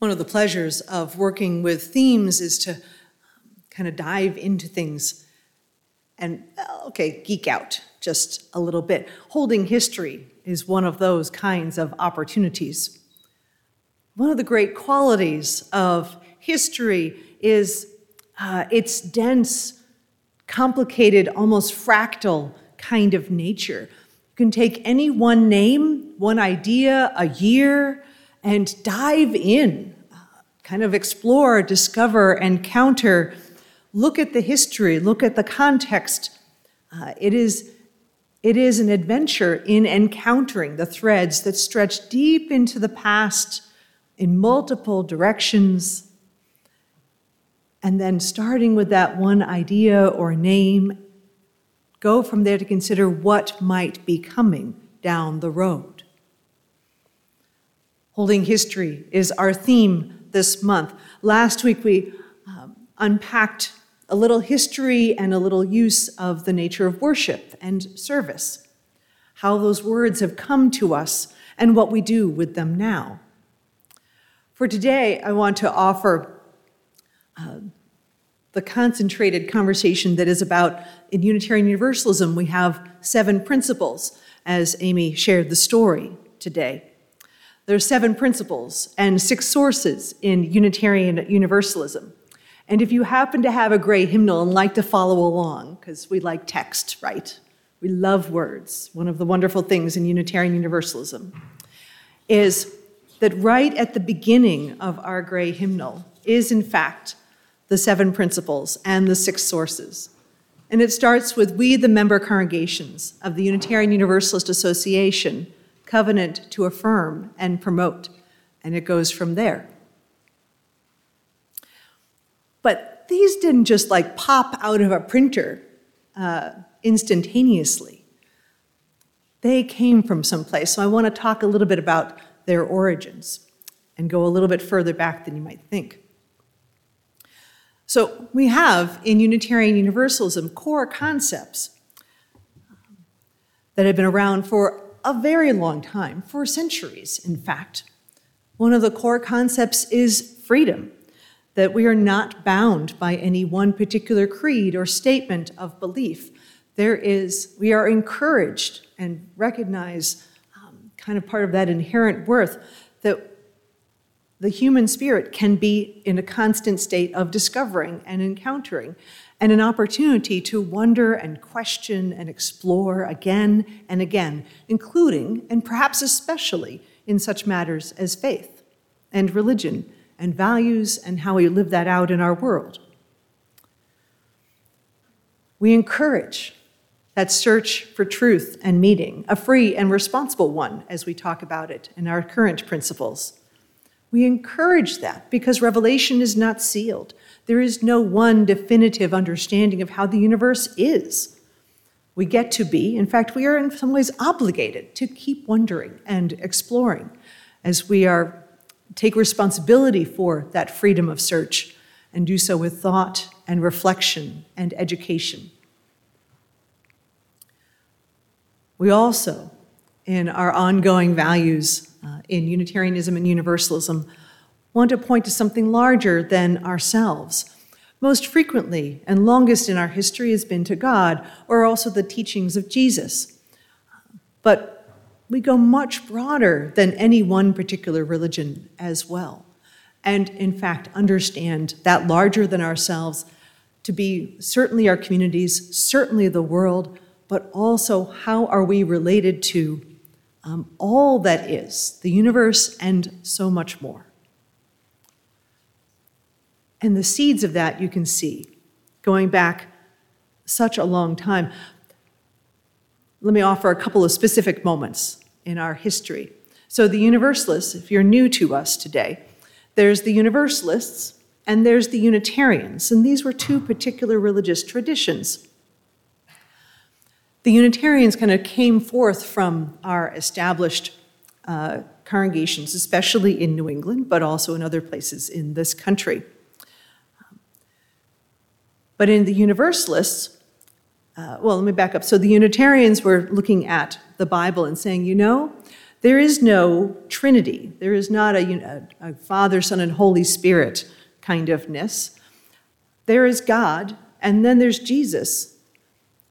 One of the pleasures of working with themes is to kind of dive into things and, okay, geek out just a little bit. Holding history is one of those kinds of opportunities. One of the great qualities of history is uh, its dense, complicated, almost fractal kind of nature. You can take any one name, one idea, a year, and dive in, kind of explore, discover, encounter, look at the history, look at the context. Uh, it, is, it is an adventure in encountering the threads that stretch deep into the past in multiple directions. And then starting with that one idea or name, go from there to consider what might be coming down the road. Holding history is our theme this month. Last week we um, unpacked a little history and a little use of the nature of worship and service, how those words have come to us, and what we do with them now. For today, I want to offer uh, the concentrated conversation that is about in Unitarian Universalism, we have seven principles, as Amy shared the story today. There are seven principles and six sources in Unitarian Universalism. And if you happen to have a gray hymnal and like to follow along, because we like text, right? We love words. One of the wonderful things in Unitarian Universalism is that right at the beginning of our gray hymnal is, in fact, the seven principles and the six sources. And it starts with We, the member congregations of the Unitarian Universalist Association, covenant to affirm and promote. And it goes from there. But these didn't just like pop out of a printer uh, instantaneously. They came from someplace. So I want to talk a little bit about their origins and go a little bit further back than you might think. So we have in Unitarian Universalism core concepts that have been around for a very long time, for centuries, in fact. One of the core concepts is freedom, that we are not bound by any one particular creed or statement of belief. There is, we are encouraged and recognize um, kind of part of that inherent worth that the human spirit can be in a constant state of discovering and encountering and an opportunity to wonder and question and explore again and again, including and perhaps especially in such matters as faith and religion and values and how we live that out in our world. We encourage that search for truth and meaning, a free and responsible one, as we talk about it in our current principles. We encourage that because revelation is not sealed. There is no one definitive understanding of how the universe is. We get to be, in fact, we are in some ways obligated to keep wondering and exploring as we are take responsibility for that freedom of search and do so with thought and reflection and education. We also, in our ongoing values uh, in Unitarianism and Universalism, want to point to something larger than ourselves. Most frequently and longest in our history has been to God, or also the teachings of Jesus. But we go much broader than any one particular religion as well. And in fact, understand that larger than ourselves to be certainly our communities, certainly the world, but also how are we related to um, all that is, the universe, and so much more. And the seeds of that you can see going back such a long time. Let me offer a couple of specific moments in our history. So, the Universalists, if you're new to us today, there's the Universalists and there's the Unitarians, and these were two particular religious traditions. The Unitarians kind of came forth from our established uh, congregations, especially in New England, but also in other places in this country. But in the Universalists, uh, well, let me back up. So the Unitarians were looking at the Bible and saying, you know, There is no Trinity. There is not a, a, Father, Son, and Holy Spirit kind of ness. There is God, and then there's Jesus.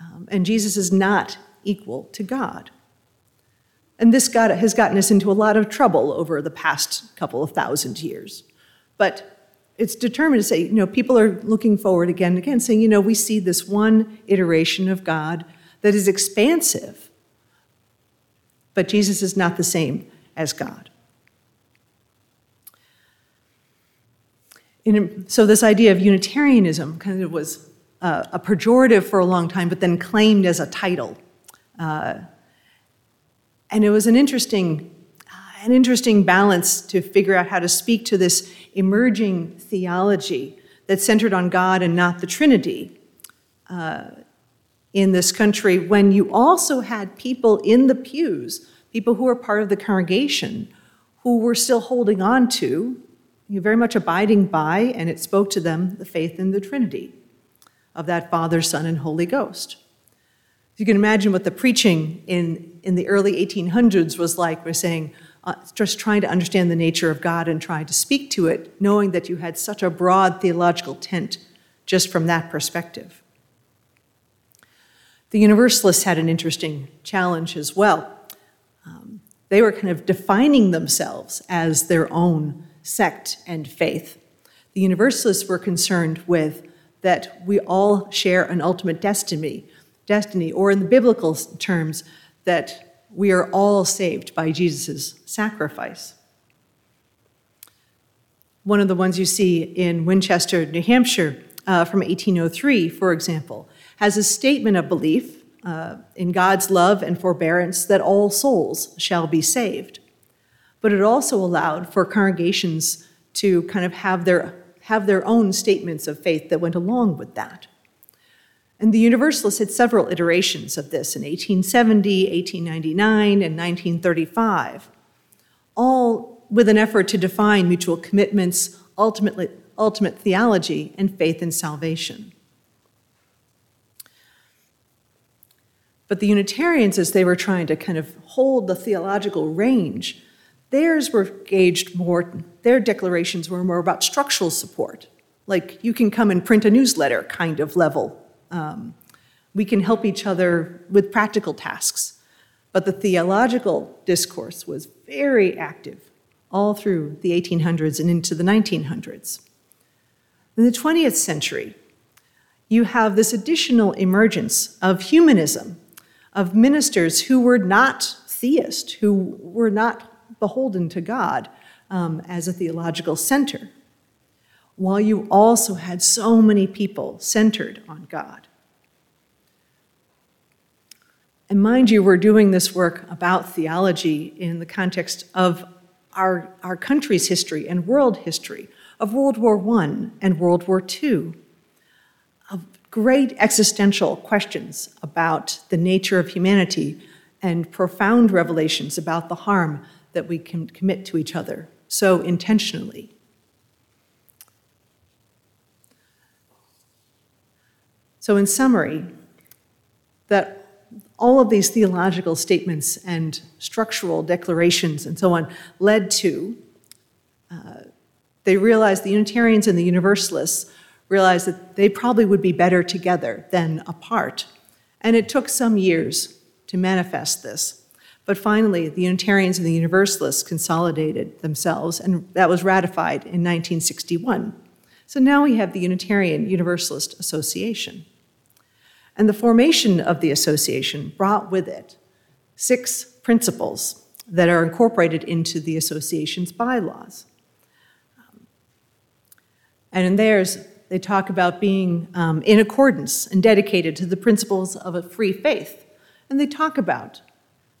Um, and Jesus is not equal to God. And this got, has gotten us into a lot of trouble over the past couple of thousand years. But it's determined to say, you know, people are looking forward again and again, saying, you know, we see this one iteration of God that is expansive, but Jesus is not the same as God. In, so, this idea of Unitarianism kind of was uh, a pejorative for a long time, but then claimed as a title. Uh, and it was an interesting, an interesting balance to figure out how to speak to this emerging theology that centered on God and not the Trinity uh, in this country when you also had people in the pews, people who were part of the congregation, who were still holding on to, you very much abiding by, and it spoke to them the faith in the Trinity of that Father, Son, and Holy Ghost. You can imagine what the preaching in, in the early 1800s was like. We're saying, uh, just trying to understand the nature of God and trying to speak to it, knowing that you had such a broad theological tent just from that perspective. The Universalists had an interesting challenge as well. Um, they were kind of defining themselves as their own sect and faith. The Universalists were concerned with that we all share an ultimate destiny, destiny, or in the biblical terms, that we are all saved by Jesus' sacrifice. One of the ones you see in Winchester, New Hampshire, uh, from 1803, for example, has a statement of belief uh, in God's love and forbearance that all souls shall be saved. But it also allowed for congregations to kind of have their, have their own statements of faith that went along with that. And the Universalists had several iterations of this in 1870, 1899, and 1935, all with an effort to define mutual commitments, ultimately, ultimate theology, and faith in salvation. But the Unitarians, as they were trying to kind of hold the theological range, theirs were gauged more, their declarations were more about structural support, like you can come and print a newsletter kind of level um, we can help each other with practical tasks. But the theological discourse was very active all through the 1800s and into the 1900s. In the 20th century, you have this additional emergence of humanism, of ministers who were not theist, who were not beholden to God um, as a theological center while you also had so many people centered on God. And mind you, we're doing this work about theology in the context of our, our country's history and world history, of World War I and World War II, of great existential questions about the nature of humanity and profound revelations about the harm that we can commit to each other so intentionally. So, in summary, that all of these theological statements and structural declarations and so on led to, uh, they realized the Unitarians and the Universalists realized that they probably would be better together than apart. And it took some years to manifest this. But finally, the Unitarians and the Universalists consolidated themselves, and that was ratified in 1961. So now we have the Unitarian Universalist Association. And the formation of the association brought with it six principles that are incorporated into the association's bylaws. And in theirs, they talk about being um, in accordance and dedicated to the principles of a free faith. And they talk about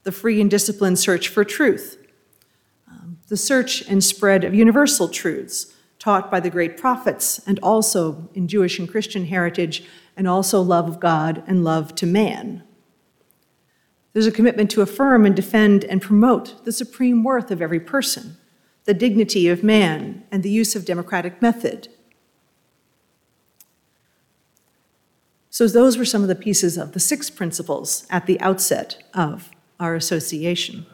the free and disciplined search for truth, um, the search and spread of universal truths taught by the great prophets and also in Jewish and Christian heritage and also love of God and love to man. There's a commitment to affirm and defend and promote the supreme worth of every person, the dignity of man, and the use of democratic method. So, those were some of the pieces of the six principles at the outset of our association.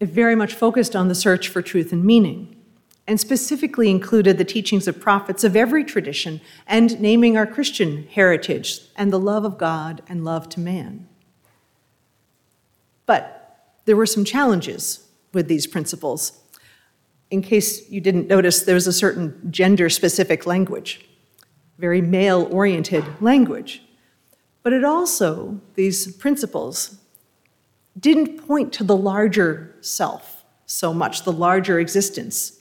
It very much focused on the search for truth and meaning, and specifically included the teachings of prophets of every tradition and naming our Christian heritage and the love of God and love to man. But there were some challenges with these principles. In case you didn't notice, there's a certain gender specific language, very male oriented language. But it also, these principles, didn't point to the larger self so much, the larger existence.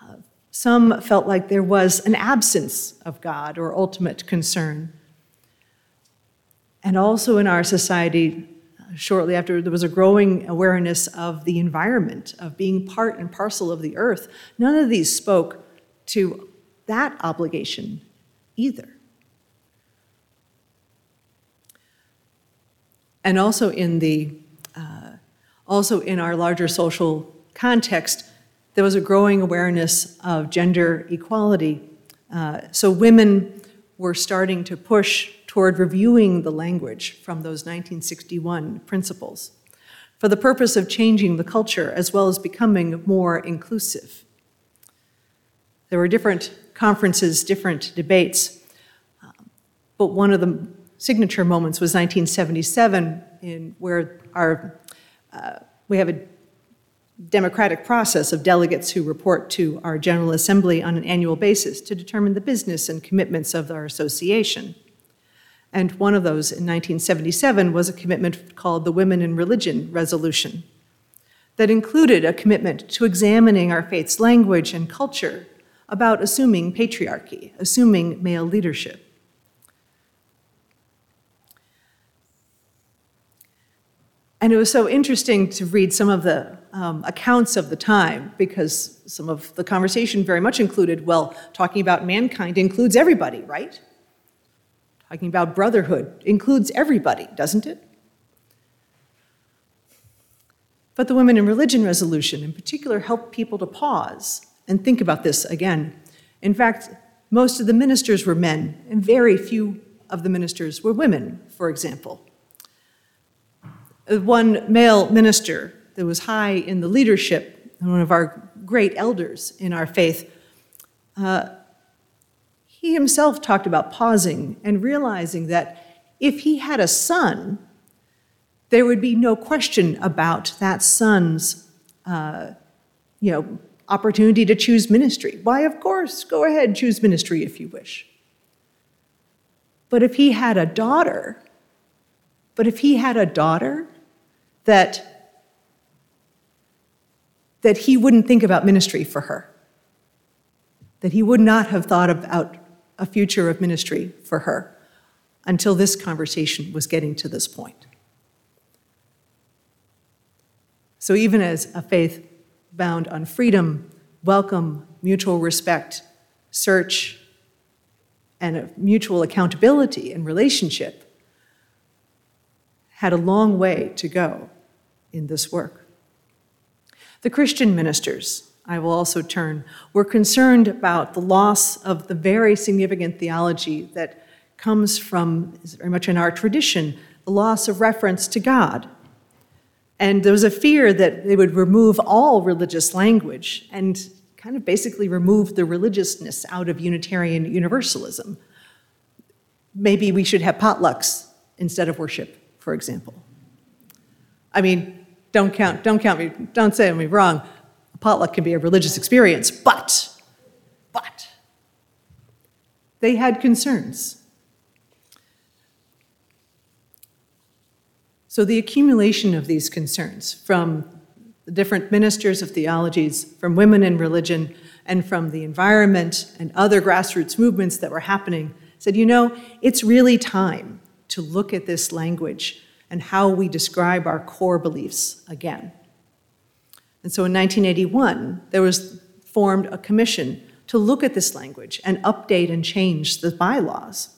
Uh, some felt like there was an absence of God or ultimate concern. And also in our society, shortly after, there was a growing awareness of the environment, of being part and parcel of the earth. None of these spoke to that obligation either. And also in the uh, also in our larger social context, there was a growing awareness of gender equality. Uh, so women were starting to push toward reviewing the language from those 1961 principles for the purpose of changing the culture as well as becoming more inclusive. There were different conferences, different debates, um, but one of the signature moments was 1977, in where our uh, we have a democratic process of delegates who report to our General Assembly on an annual basis to determine the business and commitments of our association. And one of those in 1977 was a commitment called the Women in Religion Resolution that included a commitment to examining our faith's language and culture about assuming patriarchy, assuming male leadership. And it was so interesting to read some of the um, accounts of the time because some of the conversation very much included, well, talking about mankind includes everybody, right? talking about brotherhood, includes everybody, doesn't it? But the Women in Religion resolution, in particular, helped people to pause and think about this again. In fact, most of the ministers were men, and very few of the ministers were women, for example. One male minister that was high in the leadership, one of our great elders in our faith, uh, he himself talked about pausing and realizing that if he had a son, there would be no question about that son's, uh, you know, opportunity to choose ministry. Why, of course, go ahead, choose ministry if you wish. But if he had a daughter, but if he had a daughter that that he wouldn't think about ministry for her, that he would not have thought about a future of ministry for her until this conversation was getting to this point. So, even as a faith bound on freedom, welcome, mutual respect, search, and mutual accountability and relationship, had a long way to go in this work. The Christian ministers I will also turn, were concerned about the loss of the very significant theology that comes from, very much in our tradition, the loss of reference to God. And there was a fear that they would remove all religious language and kind of basically remove the religiousness out of Unitarian Universalism. Maybe we should have potlucks instead of worship, for example. I mean, don't count, don't count me, don't say me wrong A potluck can be a religious experience, but, but, they had concerns. So the accumulation of these concerns from the different ministers of theologies, from women in religion, and from the environment and other grassroots movements that were happening said, you know, it's really time to look at this language and how we describe our core beliefs again. And so in 1981, there was formed a commission to look at this language and update and change the bylaws.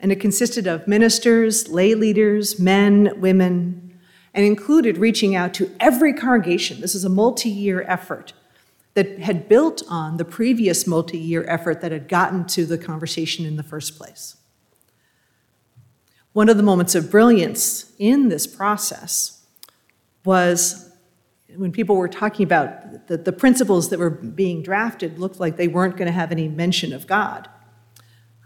And it consisted of ministers, lay leaders, men, women, and included reaching out to every congregation. This is a multi year effort that had built on the previous multi year effort that had gotten to the conversation in the first place. One of the moments of brilliance in this process was when people were talking about the, the principles that were being drafted, looked like they weren't going to have any mention of God.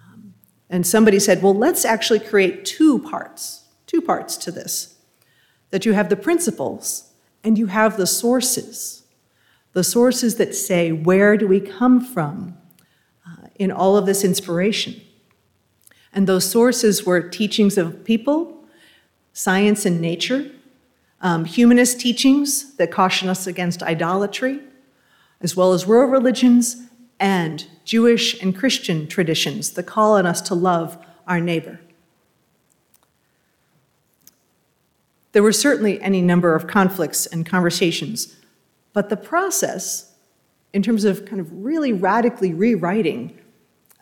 Um, and somebody said, well, let's actually create two parts, two parts to this. That you have the principles and you have the sources. The sources that say, where do we come from uh, in all of this inspiration? And those sources were teachings of people, science and nature, um, humanist teachings that caution us against idolatry, as well as world religions and Jewish and Christian traditions that call on us to love our neighbor. There were certainly any number of conflicts and conversations, but the process, in terms of kind of really radically rewriting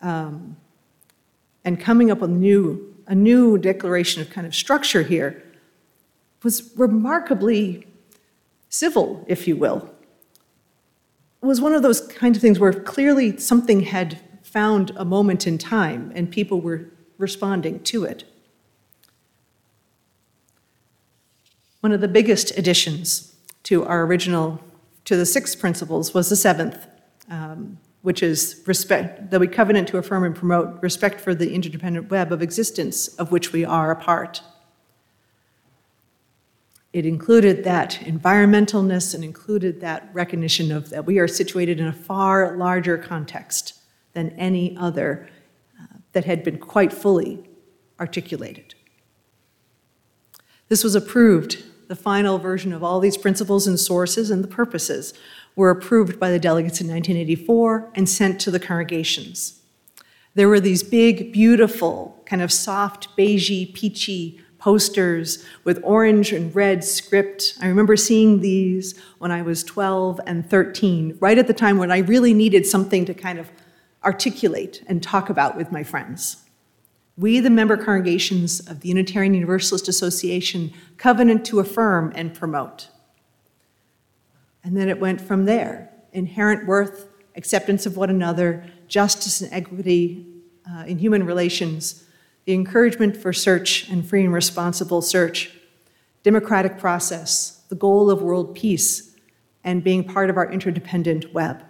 um, and coming up with a new, a new declaration of kind of structure here, was remarkably civil, if you will. It was one of those kind of things where clearly something had found a moment in time and people were responding to it. One of the biggest additions to our original, to the six principles, was the seventh, um, which is respect, that we covenant to affirm and promote respect for the interdependent web of existence of which we are a part. It included that environmentalness and included that recognition of that we are situated in a far larger context than any other uh, that had been quite fully articulated. This was approved. The final version of all these principles and sources and the purposes were approved by the delegates in 1984 and sent to the congregations. There were these big, beautiful, kind of soft, beigey, peachy posters with orange and red script. I remember seeing these when I was 12 and 13, right at the time when I really needed something to kind of articulate and talk about with my friends. We, the member congregations of the Unitarian Universalist Association, covenant to affirm and promote. And then it went from there inherent worth, acceptance of one another, justice and equity uh, in human relations the encouragement for search and free and responsible search, democratic process, the goal of world peace, and being part of our interdependent web.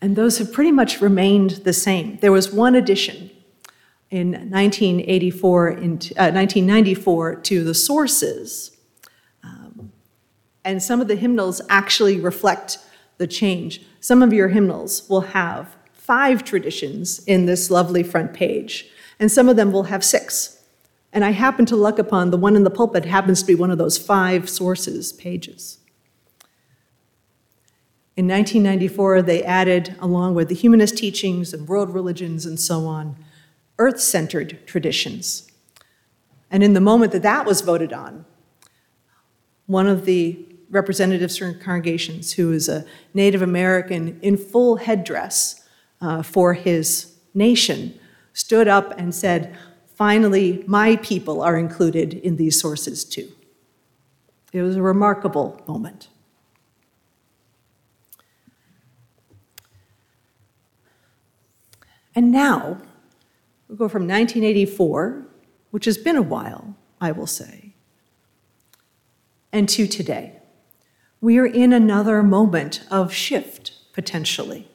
And those have pretty much remained the same. There was one addition in 1984, in, uh, 1994 to the sources. Um, and some of the hymnals actually reflect the change. Some of your hymnals will have five traditions in this lovely front page, and some of them will have six. And I happen to luck upon the one in the pulpit happens to be one of those five sources pages. In 1994, they added, along with the humanist teachings and world religions and so on, earth centered traditions. And in the moment that that was voted on, one of the representatives from congregations, who is a Native American in full headdress, uh, for his nation, stood up and said, Finally, my people are included in these sources too. It was a remarkable moment. And now, we go from 1984, which has been a while, I will say, and to today. We are in another moment of shift, potentially.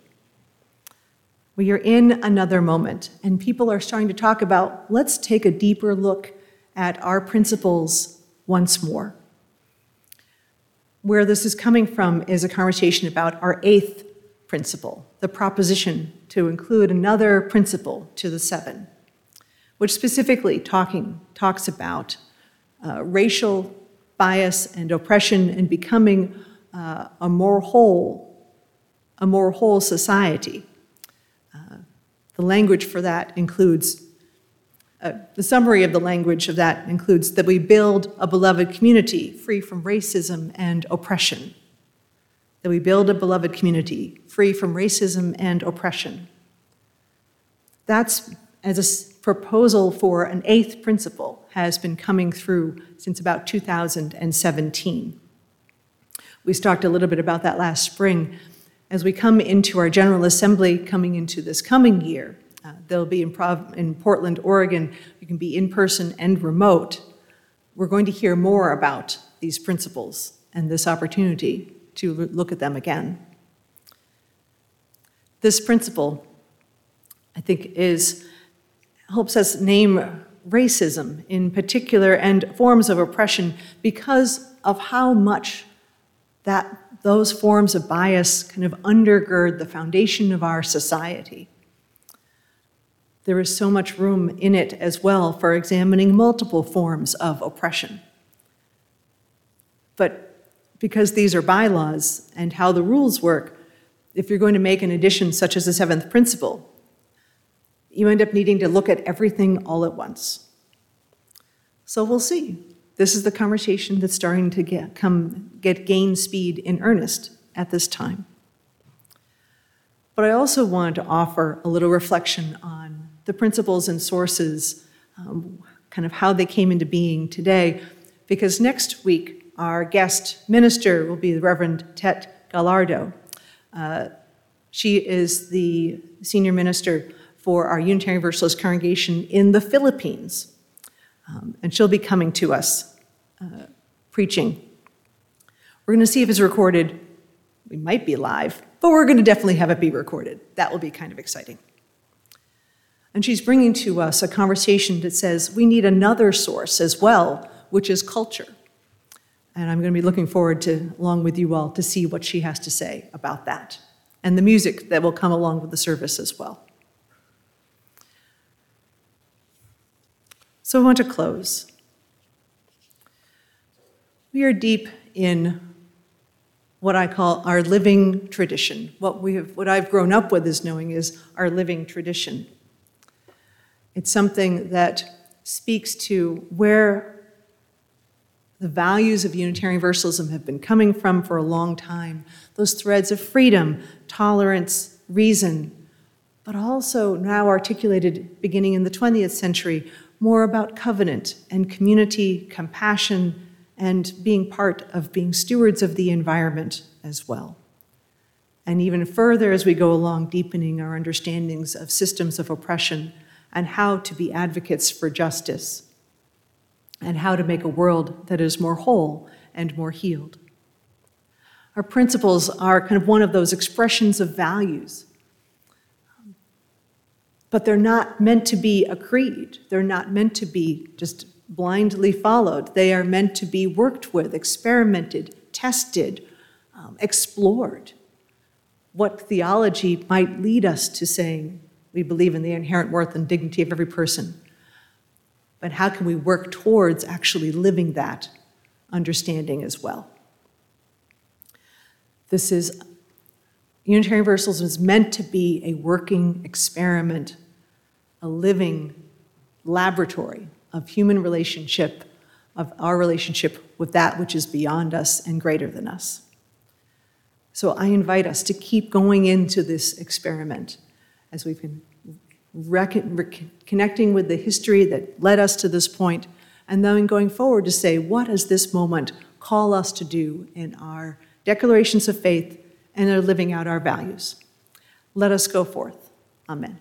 We are in another moment, and people are starting to talk about let's take a deeper look at our principles once more. Where this is coming from is a conversation about our eighth principle, the proposition to include another principle to the seven, which specifically talking, talks about uh, racial bias and oppression and becoming uh, a more whole, a more whole society. The language for that includes, uh, the summary of the language of that includes that we build a beloved community free from racism and oppression. That we build a beloved community free from racism and oppression. That's as a proposal for an eighth principle has been coming through since about 2017. We talked a little bit about that last spring, as we come into our General Assembly coming into this coming year, uh, they'll be in, Prov- in Portland, Oregon. You can be in person and remote. We're going to hear more about these principles and this opportunity to look at them again. This principle, I think, is helps us name racism in particular and forms of oppression because of how much that those forms of bias kind of undergird the foundation of our society. There is so much room in it as well for examining multiple forms of oppression. But because these are bylaws and how the rules work, if you're going to make an addition such as the seventh principle, you end up needing to look at everything all at once. So we'll see. This is the conversation that's starting to get, come, get gain speed in earnest at this time. But I also wanted to offer a little reflection on the principles and sources, um, kind of how they came into being today, because next week our guest minister will be the Reverend Tet Gallardo. Uh, she is the senior minister for our Unitarian Universalist congregation in the Philippines. Um, and she'll be coming to us uh, preaching. We're going to see if it's recorded. We might be live, but we're going to definitely have it be recorded. That will be kind of exciting. And she's bringing to us a conversation that says we need another source as well, which is culture. And I'm going to be looking forward to, along with you all, to see what she has to say about that and the music that will come along with the service as well. So I want to close. We are deep in what I call our living tradition. What, we have, what I've grown up with is knowing is our living tradition. It's something that speaks to where the values of Unitarian Universalism have been coming from for a long time. Those threads of freedom, tolerance, reason, but also now articulated beginning in the 20th century more about covenant and community, compassion, and being part of being stewards of the environment as well. And even further, as we go along, deepening our understandings of systems of oppression and how to be advocates for justice and how to make a world that is more whole and more healed. Our principles are kind of one of those expressions of values but they're not meant to be a creed. They're not meant to be just blindly followed. They are meant to be worked with, experimented, tested, um, explored. What theology might lead us to saying we believe in the inherent worth and dignity of every person. But how can we work towards actually living that understanding as well? This is Unitarian Universalism is meant to be a working experiment, a living laboratory of human relationship, of our relationship with that which is beyond us and greater than us. So I invite us to keep going into this experiment as we've been connecting with the history that led us to this point, and then going forward to say, what does this moment call us to do in our declarations of faith and are living out our values. Let us go forth. Amen.